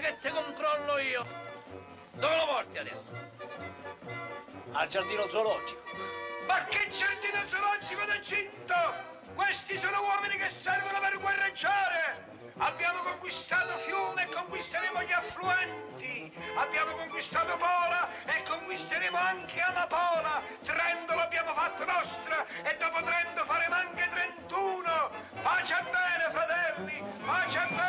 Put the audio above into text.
che ti controllo io. Dove lo porti adesso? Al giardino zoologico. Ma che giardino zoologico d'Egitto? Questi sono uomini che servono per guerreggiare! Abbiamo conquistato fiume e conquisteremo gli affluenti! Abbiamo conquistato Pola e conquisteremo anche Amapola! Trento l'abbiamo fatto nostra e dopo Trento faremo anche 31! Pace a bene, fratelli! Pace a bene!